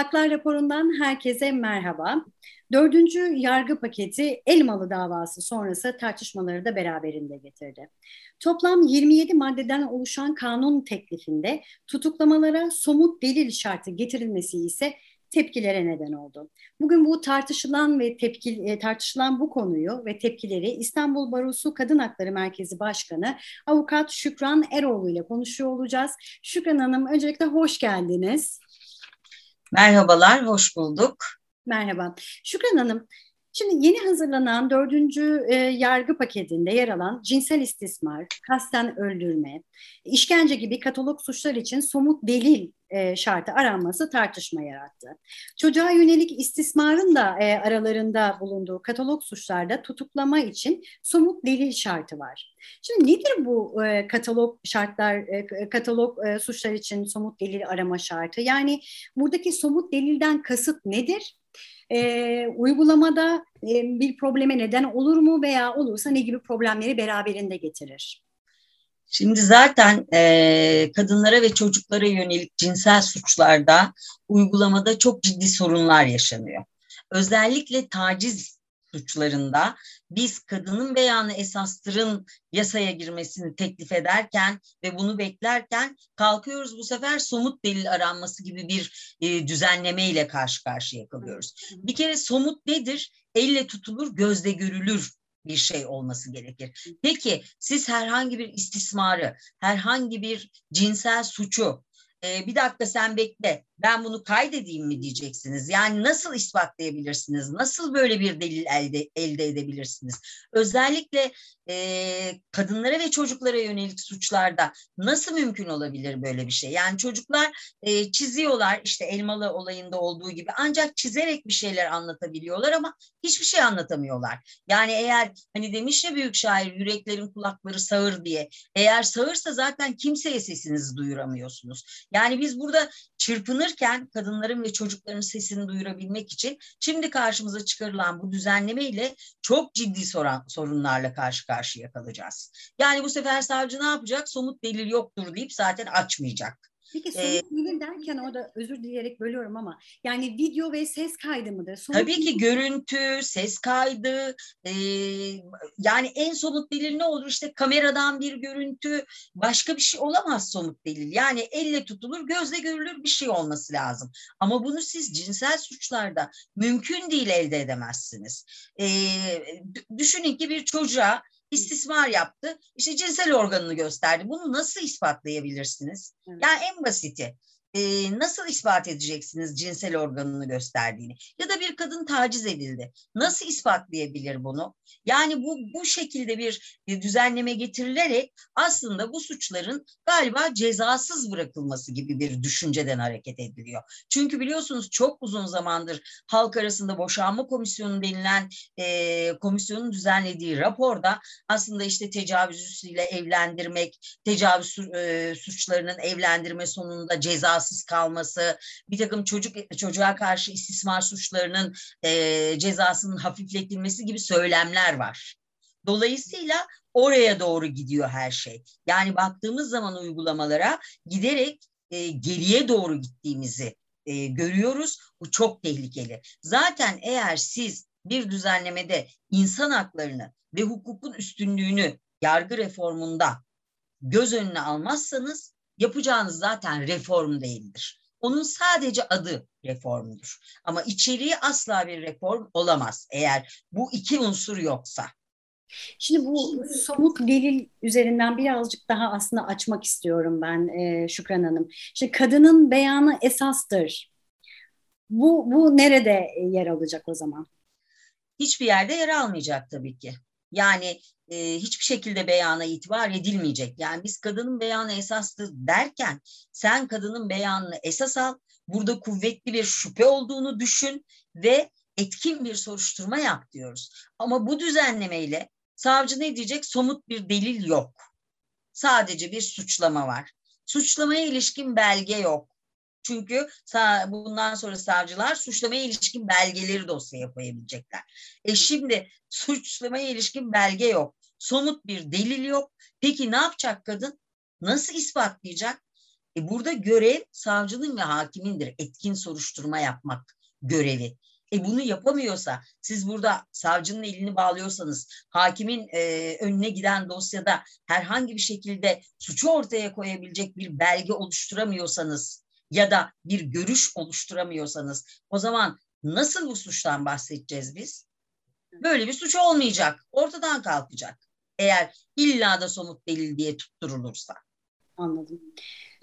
Haklar raporundan herkese merhaba. Dördüncü yargı paketi Elmalı davası sonrası tartışmaları da beraberinde getirdi. Toplam 27 maddeden oluşan kanun teklifinde tutuklamalara somut delil şartı getirilmesi ise tepkilere neden oldu. Bugün bu tartışılan ve tepki e, tartışılan bu konuyu ve tepkileri İstanbul Barosu Kadın Hakları Merkezi Başkanı Avukat Şükran Eroğlu ile konuşuyor olacağız. Şükran Hanım öncelikle hoş geldiniz. Merhabalar, hoş bulduk. Merhaba. Şükran Hanım, Şimdi yeni hazırlanan dördüncü e, yargı paketinde yer alan cinsel istismar, kasten öldürme, işkence gibi katalog suçlar için somut delil e, şartı aranması tartışma yarattı. Çocuğa yönelik istismarın da e, aralarında bulunduğu katalog suçlarda tutuklama için somut delil şartı var. Şimdi nedir bu e, katalog şartlar, e, katalog e, suçlar için somut delil arama şartı? Yani buradaki somut delilden kasıt nedir? E, uygulamada e, bir probleme neden olur mu veya olursa ne gibi problemleri beraberinde getirir? Şimdi zaten e, kadınlara ve çocuklara yönelik cinsel suçlarda uygulamada çok ciddi sorunlar yaşanıyor. Özellikle taciz suçlarında biz kadının beyanı esastırın yasaya girmesini teklif ederken ve bunu beklerken kalkıyoruz bu sefer somut delil aranması gibi bir e, düzenleme ile karşı karşıya kalıyoruz. Bir kere somut nedir? Elle tutulur, gözde görülür bir şey olması gerekir. Peki siz herhangi bir istismarı, herhangi bir cinsel suçu e, bir dakika sen bekle ben bunu kaydedeyim mi diyeceksiniz. Yani nasıl ispatlayabilirsiniz? Nasıl böyle bir delil elde, elde edebilirsiniz? Özellikle e, kadınlara ve çocuklara yönelik suçlarda nasıl mümkün olabilir böyle bir şey? Yani çocuklar e, çiziyorlar işte elmalı olayında olduğu gibi ancak çizerek bir şeyler anlatabiliyorlar ama hiçbir şey anlatamıyorlar. Yani eğer hani demiş ya büyük şair yüreklerin kulakları sağır diye eğer sağırsa zaten kimseye sesinizi duyuramıyorsunuz. Yani biz burada çırpınırken kadınların ve çocukların sesini duyurabilmek için şimdi karşımıza çıkarılan bu düzenleme ile çok ciddi soran, sorunlarla karşı karşıya kalacağız. Yani bu sefer savcı ne yapacak? Somut delil yoktur deyip zaten açmayacak. Peki somut ee, derken orada özür dileyerek bölüyorum ama yani video ve ses kaydı mıdır? Somut tabii ki görüntü, ses kaydı e, yani en somut delil ne olur? İşte kameradan bir görüntü başka bir şey olamaz somut delil. Yani elle tutulur gözle görülür bir şey olması lazım. Ama bunu siz cinsel suçlarda mümkün değil elde edemezsiniz. E, düşünün ki bir çocuğa istismar yaptı. İşte cinsel organını gösterdi. Bunu nasıl ispatlayabilirsiniz? Evet. Yani en basiti e, nasıl ispat edeceksiniz cinsel organını gösterdiğini? Ya da bir kadın taciz edildi. Nasıl ispatlayabilir bunu? Yani bu bu şekilde bir, düzenleme getirilerek aslında bu suçların galiba cezasız bırakılması gibi bir düşünceden hareket ediliyor. Çünkü biliyorsunuz çok uzun zamandır halk arasında boşanma komisyonu denilen e, komisyonun düzenlediği raporda aslında işte tecavüz üstüyle evlendirmek, tecavüz e, suçlarının evlendirme sonunda ceza cezasız kalması, bir takım çocuk çocuğa karşı istismar suçlarının e, cezasının hafifletilmesi gibi söylemler var. Dolayısıyla oraya doğru gidiyor her şey. Yani baktığımız zaman uygulamalara giderek e, geriye doğru gittiğimizi e, görüyoruz. Bu çok tehlikeli. Zaten eğer siz bir düzenlemede insan haklarını ve hukukun üstünlüğünü yargı reformunda göz önüne almazsanız yapacağınız zaten reform değildir. Onun sadece adı reformdur. Ama içeriği asla bir reform olamaz eğer bu iki unsur yoksa. Şimdi bu somut delil üzerinden birazcık daha aslında açmak istiyorum ben e, Şükran Hanım. Şimdi kadının beyanı esastır. Bu, bu nerede yer alacak o zaman? Hiçbir yerde yer almayacak tabii ki. Yani e, hiçbir şekilde beyana itibar edilmeyecek. Yani biz kadının beyanı esastır derken sen kadının beyanını esas al, burada kuvvetli bir şüphe olduğunu düşün ve etkin bir soruşturma yap diyoruz. Ama bu düzenlemeyle savcı ne diyecek? Somut bir delil yok. Sadece bir suçlama var. Suçlamaya ilişkin belge yok. Çünkü bundan sonra savcılar suçlamaya ilişkin belgeleri dosyaya koyabilecekler. E şimdi suçlamaya ilişkin belge yok. Somut bir delil yok. Peki ne yapacak kadın? Nasıl ispatlayacak? E burada görev savcının ve hakimindir. Etkin soruşturma yapmak görevi. E bunu yapamıyorsa siz burada savcının elini bağlıyorsanız hakimin e, önüne giden dosyada herhangi bir şekilde suçu ortaya koyabilecek bir belge oluşturamıyorsanız ya da bir görüş oluşturamıyorsanız o zaman nasıl bu suçtan bahsedeceğiz biz? Böyle bir suç olmayacak. Ortadan kalkacak. Eğer illa da somut delil diye tutturulursa. Anladım.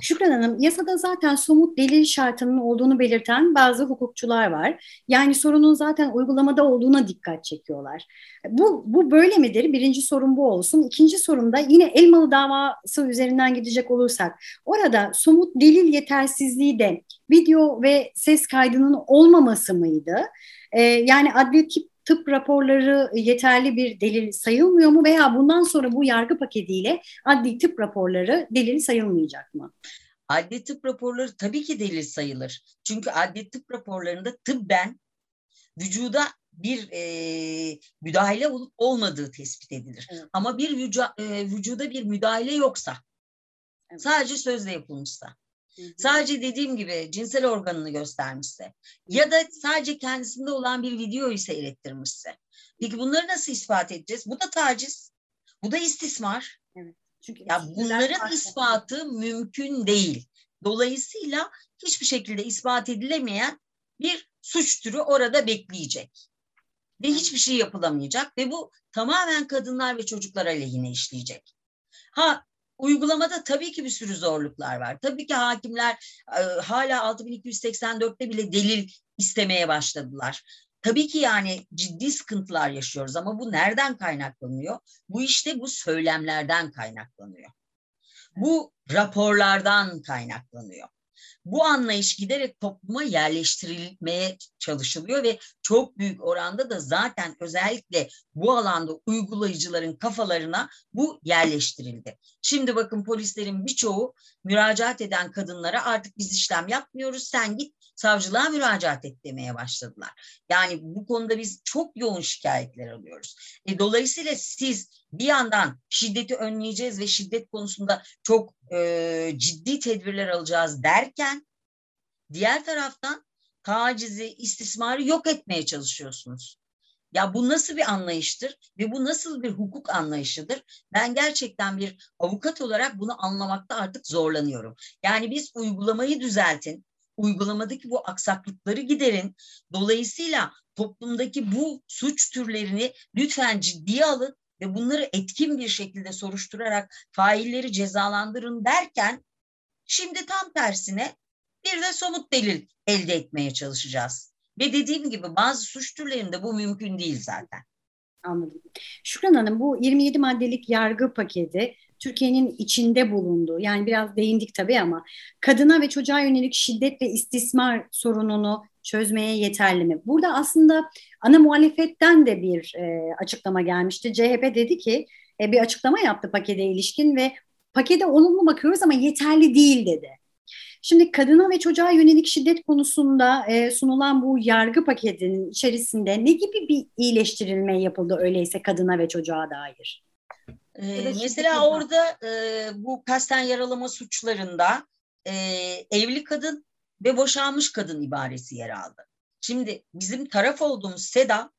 Şükran Hanım, yasada zaten somut delil şartının olduğunu belirten bazı hukukçular var. Yani sorunun zaten uygulamada olduğuna dikkat çekiyorlar. Bu, bu böyle midir? Birinci sorun bu olsun. İkinci sorum da yine Elmalı davası üzerinden gidecek olursak, orada somut delil yetersizliği de video ve ses kaydının olmaması mıydı? Ee, yani adli tip tıp raporları yeterli bir delil sayılmıyor mu veya bundan sonra bu yargı paketiyle adli tıp raporları delil sayılmayacak mı? Adli tıp raporları tabii ki delil sayılır. Çünkü adli tıp raporlarında tıbben vücuda bir e, müdahale olup olmadığı tespit edilir. Evet. Ama bir vücuda, e, vücuda bir müdahale yoksa, evet. sadece sözle yapılmışsa, Sadece dediğim gibi cinsel organını göstermişse ya da sadece kendisinde olan bir videoyu seyrettirmişse. Peki bunları nasıl ispat edeceğiz? Bu da taciz. Bu da istismar. Evet. Çünkü ya bunların ispatı mümkün değil. Dolayısıyla hiçbir şekilde ispat edilemeyen bir suç türü orada bekleyecek. Ve hiçbir şey yapılamayacak ve bu tamamen kadınlar ve çocuklar aleyhine işleyecek. Ha Uygulamada tabii ki bir sürü zorluklar var. Tabii ki hakimler e, hala 6284'te bile delil istemeye başladılar. Tabii ki yani ciddi sıkıntılar yaşıyoruz ama bu nereden kaynaklanıyor? Bu işte bu söylemlerden kaynaklanıyor. Bu raporlardan kaynaklanıyor. Bu anlayış giderek topluma yerleştirilmeye çalışılıyor ve çok büyük oranda da zaten özellikle bu alanda uygulayıcıların kafalarına bu yerleştirildi. Şimdi bakın polislerin birçoğu müracaat eden kadınlara artık biz işlem yapmıyoruz sen git savcılığa müracaat et demeye başladılar. Yani bu konuda biz çok yoğun şikayetler alıyoruz. E, dolayısıyla siz bir yandan şiddeti önleyeceğiz ve şiddet konusunda çok e, ciddi tedbirler alacağız derken diğer taraftan tacizi, istismarı yok etmeye çalışıyorsunuz. Ya bu nasıl bir anlayıştır ve bu nasıl bir hukuk anlayışıdır? Ben gerçekten bir avukat olarak bunu anlamakta artık zorlanıyorum. Yani biz uygulamayı düzeltin, uygulamadaki bu aksaklıkları giderin. Dolayısıyla toplumdaki bu suç türlerini lütfen ciddiye alın ve bunları etkin bir şekilde soruşturarak failleri cezalandırın derken şimdi tam tersine bir de somut delil elde etmeye çalışacağız. Ve dediğim gibi bazı suç türlerinde bu mümkün değil zaten. Anladım. Şükran Hanım bu 27 maddelik yargı paketi Türkiye'nin içinde bulunduğu yani biraz değindik tabii ama kadına ve çocuğa yönelik şiddet ve istismar sorununu çözmeye yeterli mi? Burada aslında ana muhalefetten de bir e, açıklama gelmişti. CHP dedi ki e, bir açıklama yaptı pakete ilişkin ve pakete olumlu bakıyoruz ama yeterli değil dedi. Şimdi kadına ve çocuğa yönelik şiddet konusunda e, sunulan bu yargı paketinin içerisinde ne gibi bir iyileştirilme yapıldı öyleyse kadına ve çocuğa dair? Ee, mesela orada e, bu kasten yaralama suçlarında e, evli kadın ve boşanmış kadın ibaresi yer aldı. Şimdi bizim taraf olduğumuz SEDA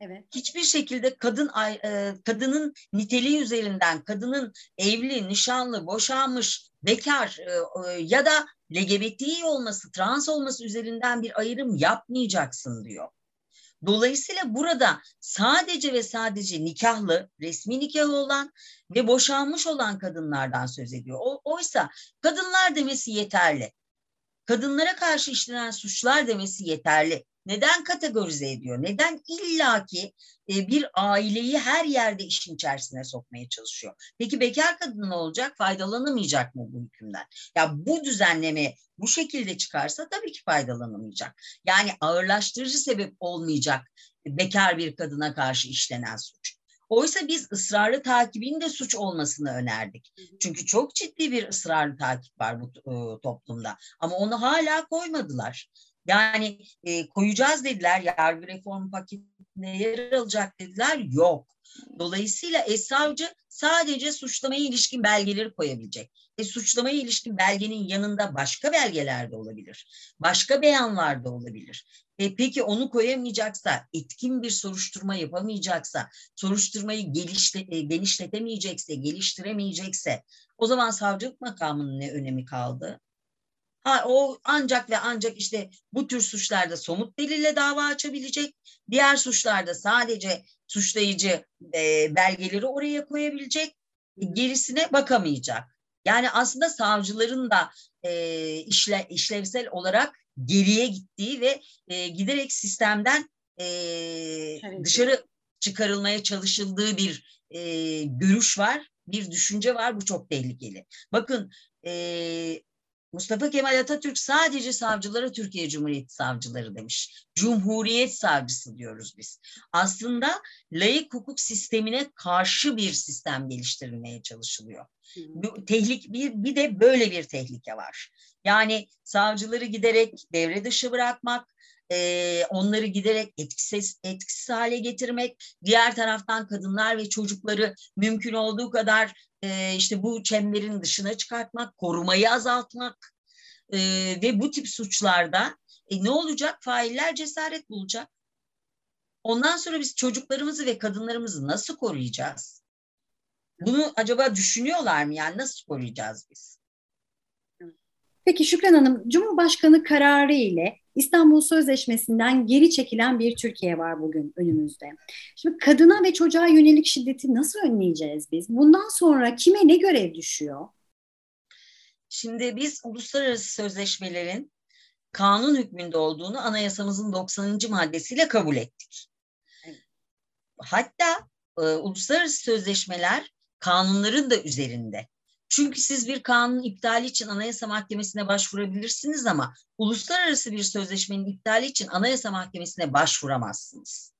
Evet. Hiçbir şekilde kadın e, kadının niteliği üzerinden kadının evli, nişanlı, boşanmış, bekar e, e, ya da LGBT olması, trans olması üzerinden bir ayrım yapmayacaksın diyor. Dolayısıyla burada sadece ve sadece nikahlı, resmi nikahı olan ve boşanmış olan kadınlardan söz ediyor. O, oysa kadınlar demesi yeterli. Kadınlara karşı işlenen suçlar demesi yeterli. Neden kategorize ediyor? Neden illaki e, bir aileyi her yerde işin içerisine sokmaya çalışıyor? Peki bekar kadın ne olacak? Faydalanamayacak mı bu hükümden? Ya bu düzenleme bu şekilde çıkarsa tabii ki faydalanamayacak. Yani ağırlaştırıcı sebep olmayacak bekar bir kadına karşı işlenen suç. Oysa biz ısrarlı takibin de suç olmasını önerdik. Çünkü çok ciddi bir ısrarlı takip var bu e, toplumda. Ama onu hala koymadılar. Yani e, koyacağız dediler, yargı reformu paketine yer alacak dediler, yok. Dolayısıyla e, savcı sadece suçlamaya ilişkin belgeleri koyabilecek. E, suçlamaya ilişkin belgenin yanında başka belgeler de olabilir. Başka beyanlar da olabilir. E, peki onu koyamayacaksa, etkin bir soruşturma yapamayacaksa, soruşturmayı gelişle, e, genişletemeyecekse, geliştiremeyecekse o zaman savcılık makamının ne önemi kaldı? Ha, o ancak ve ancak işte bu tür suçlarda somut delille dava açabilecek. Diğer suçlarda sadece suçlayıcı e, belgeleri oraya koyabilecek. Gerisine bakamayacak. Yani aslında savcıların da e, işle, işlevsel olarak geriye gittiği ve e, giderek sistemden e, dışarı çıkarılmaya çalışıldığı bir e, görüş var, bir düşünce var. Bu çok tehlikeli. Bakın e, Mustafa Kemal Atatürk sadece savcılara Türkiye Cumhuriyeti savcıları demiş. Cumhuriyet savcısı diyoruz biz. Aslında layık hukuk sistemine karşı bir sistem geliştirilmeye çalışılıyor. Bu tehlik bir, bir de böyle bir tehlike var. Yani savcıları giderek devre dışı bırakmak, e, onları giderek etkisiz, etkisiz hale getirmek, diğer taraftan kadınlar ve çocukları mümkün olduğu kadar e, işte bu çemberin dışına çıkartmak, korumayı azaltmak e, ve bu tip suçlarda e, ne olacak? Failler cesaret bulacak. Ondan sonra biz çocuklarımızı ve kadınlarımızı nasıl koruyacağız? Bunu acaba düşünüyorlar mı? Yani nasıl koruyacağız biz? Peki Şükran Hanım, Cumhurbaşkanı kararı ile İstanbul Sözleşmesi'nden geri çekilen bir Türkiye var bugün önümüzde. Şimdi kadına ve çocuğa yönelik şiddeti nasıl önleyeceğiz biz? Bundan sonra kime ne görev düşüyor? Şimdi biz uluslararası sözleşmelerin kanun hükmünde olduğunu anayasamızın 90. maddesiyle kabul ettik. Hatta e, uluslararası sözleşmeler kanunların da üzerinde. Çünkü siz bir kanun iptali için Anayasa Mahkemesi'ne başvurabilirsiniz ama uluslararası bir sözleşmenin iptali için Anayasa Mahkemesi'ne başvuramazsınız.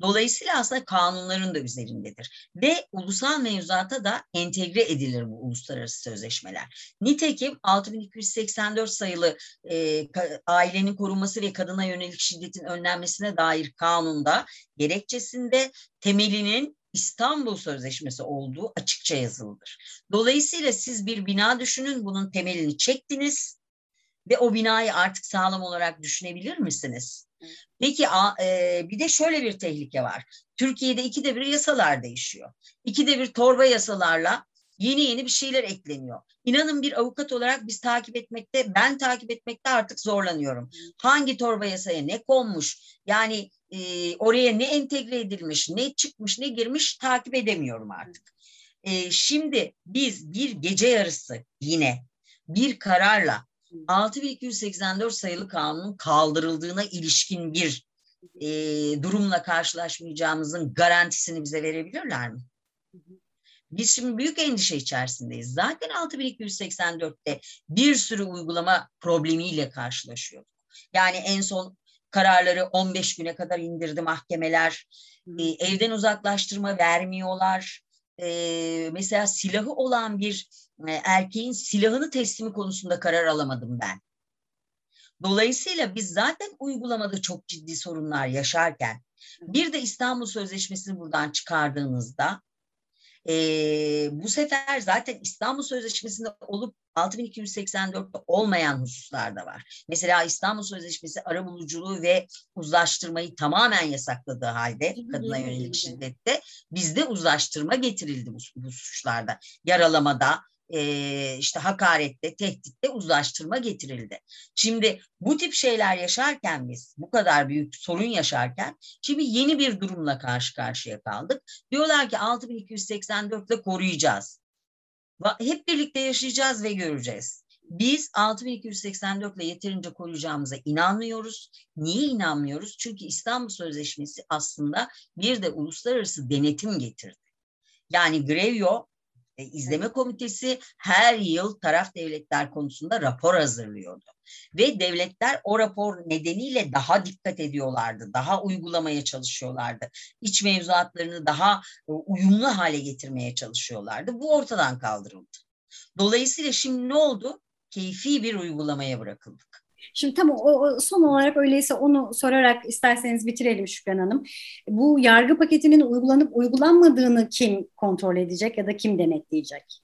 Dolayısıyla aslında kanunların da üzerindedir. Ve ulusal mevzuata da entegre edilir bu uluslararası sözleşmeler. Nitekim 6284 sayılı e, ailenin korunması ve kadına yönelik şiddetin önlenmesine dair kanunda gerekçesinde temelinin İstanbul Sözleşmesi olduğu açıkça yazılıdır. Dolayısıyla siz bir bina düşünün, bunun temelini çektiniz ve o binayı artık sağlam olarak düşünebilir misiniz? Peki e, bir de şöyle bir tehlike var. Türkiye'de ikide bir yasalar değişiyor. İkide bir torba yasalarla yeni yeni bir şeyler ekleniyor. İnanın bir avukat olarak biz takip etmekte, ben takip etmekte artık zorlanıyorum. Hangi torba yasaya ne konmuş? Yani e, oraya ne entegre edilmiş, ne çıkmış, ne girmiş takip edemiyorum artık. E, şimdi biz bir gece yarısı yine bir kararla 6284 sayılı kanunun kaldırıldığına ilişkin bir e, durumla karşılaşmayacağımızın garantisini bize verebilirler mi? Biz şimdi büyük endişe içerisindeyiz. Zaten 6284'te bir sürü uygulama problemiyle karşılaşıyorduk. Yani en son kararları 15 güne kadar indirdi mahkemeler. E, evden uzaklaştırma vermiyorlar. E, mesela silahı olan bir e, erkeğin silahını teslimi konusunda karar alamadım ben. Dolayısıyla biz zaten uygulamada çok ciddi sorunlar yaşarken bir de İstanbul Sözleşmesi'ni buradan çıkardığınızda e, bu sefer zaten İstanbul Sözleşmesi'nde olup 6284'te olmayan hususlar da var. Mesela İstanbul Sözleşmesi arabuluculuğu ve uzlaştırmayı tamamen yasakladığı halde kadına yönelik şiddette bizde uzlaştırma getirildi bu, bu suçlarda. Yaralamada, e, işte hakarette, tehditte uzlaştırma getirildi. Şimdi bu tip şeyler yaşarken biz, bu kadar büyük sorun yaşarken, şimdi yeni bir durumla karşı karşıya kaldık. Diyorlar ki 6284 ile koruyacağız. Hep birlikte yaşayacağız ve göreceğiz. Biz 6284 ile yeterince koruyacağımıza inanmıyoruz. Niye inanmıyoruz? Çünkü İstanbul Sözleşmesi aslında bir de uluslararası denetim getirdi. Yani Grevio e, izleme komitesi her yıl taraf devletler konusunda rapor hazırlıyordu. Ve devletler o rapor nedeniyle daha dikkat ediyorlardı, daha uygulamaya çalışıyorlardı. İç mevzuatlarını daha e, uyumlu hale getirmeye çalışıyorlardı. Bu ortadan kaldırıldı. Dolayısıyla şimdi ne oldu? Keyfi bir uygulamaya bırakıldık. Şimdi tamam o, son olarak öyleyse onu sorarak isterseniz bitirelim Şükran Hanım. Bu yargı paketinin uygulanıp uygulanmadığını kim kontrol edecek ya da kim denetleyecek?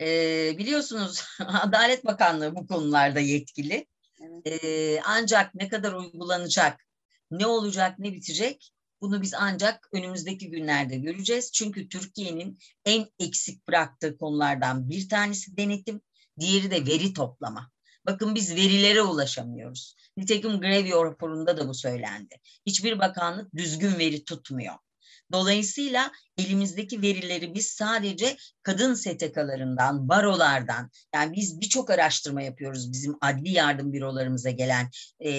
Ee, biliyorsunuz Adalet Bakanlığı bu konularda yetkili. Evet. Ee, ancak ne kadar uygulanacak, ne olacak, ne bitecek bunu biz ancak önümüzdeki günlerde göreceğiz. Çünkü Türkiye'nin en eksik bıraktığı konulardan bir tanesi denetim, diğeri de veri toplama. Bakın biz verilere ulaşamıyoruz. Nitekim Grevio raporunda da bu söylendi. Hiçbir bakanlık düzgün veri tutmuyor. Dolayısıyla elimizdeki verileri biz sadece kadın STK'larından, barolardan, yani biz birçok araştırma yapıyoruz bizim adli yardım bürolarımıza gelen e,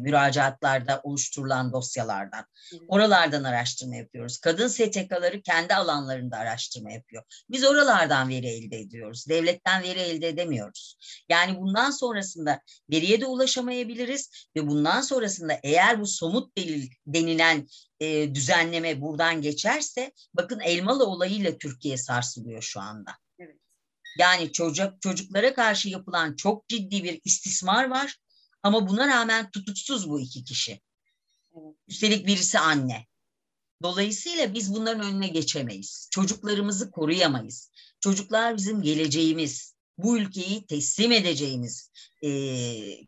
müracaatlarda oluşturulan dosyalardan. Oralardan araştırma yapıyoruz. Kadın STK'ları kendi alanlarında araştırma yapıyor. Biz oralardan veri elde ediyoruz. Devletten veri elde edemiyoruz. Yani bundan sonrasında veriye de ulaşamayabiliriz ve bundan sonrasında eğer bu somut delil denilen e, düzenleme buradan geçerse bakın Elmalı olayıyla Türkiye sarsılıyor şu anda. Evet. Yani çocuk çocuklara karşı yapılan çok ciddi bir istismar var ama buna rağmen tutuksuz bu iki kişi. Evet. Üstelik birisi anne. Dolayısıyla biz bunların önüne geçemeyiz. Çocuklarımızı koruyamayız. Çocuklar bizim geleceğimiz. Bu ülkeyi teslim edeceğimiz e,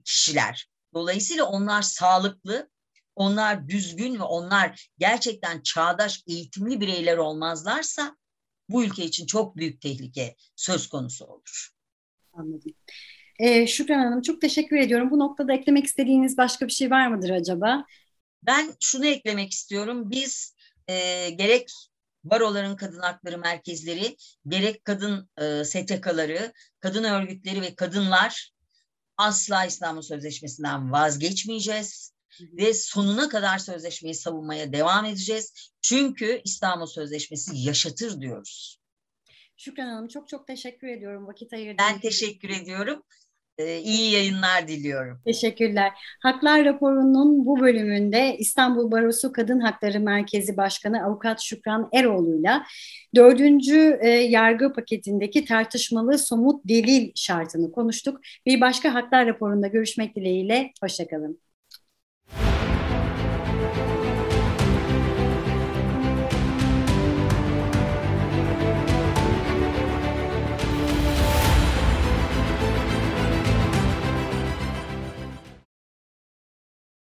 kişiler. Dolayısıyla onlar sağlıklı, onlar düzgün ve onlar gerçekten çağdaş eğitimli bireyler olmazlarsa bu ülke için çok büyük tehlike söz konusu olur. Anladım. Ee, Şükran Hanım çok teşekkür ediyorum. Bu noktada eklemek istediğiniz başka bir şey var mıdır acaba? Ben şunu eklemek istiyorum. Biz e, gerek baroların kadın hakları merkezleri, gerek kadın e, STK'ları, kadın örgütleri ve kadınlar asla İstanbul Sözleşmesi'nden vazgeçmeyeceğiz ve sonuna kadar sözleşmeyi savunmaya devam edeceğiz. Çünkü İstanbul Sözleşmesi yaşatır diyoruz. Şükran Hanım çok çok teşekkür ediyorum vakit ayırdığınız Ben teşekkür ediyorum. Ee, iyi yayınlar diliyorum. Teşekkürler. Haklar raporunun bu bölümünde İstanbul Barosu Kadın Hakları Merkezi Başkanı Avukat Şükran Eroğlu'yla dördüncü e, yargı paketindeki tartışmalı somut delil şartını konuştuk. Bir başka haklar raporunda görüşmek dileğiyle. Hoşçakalın.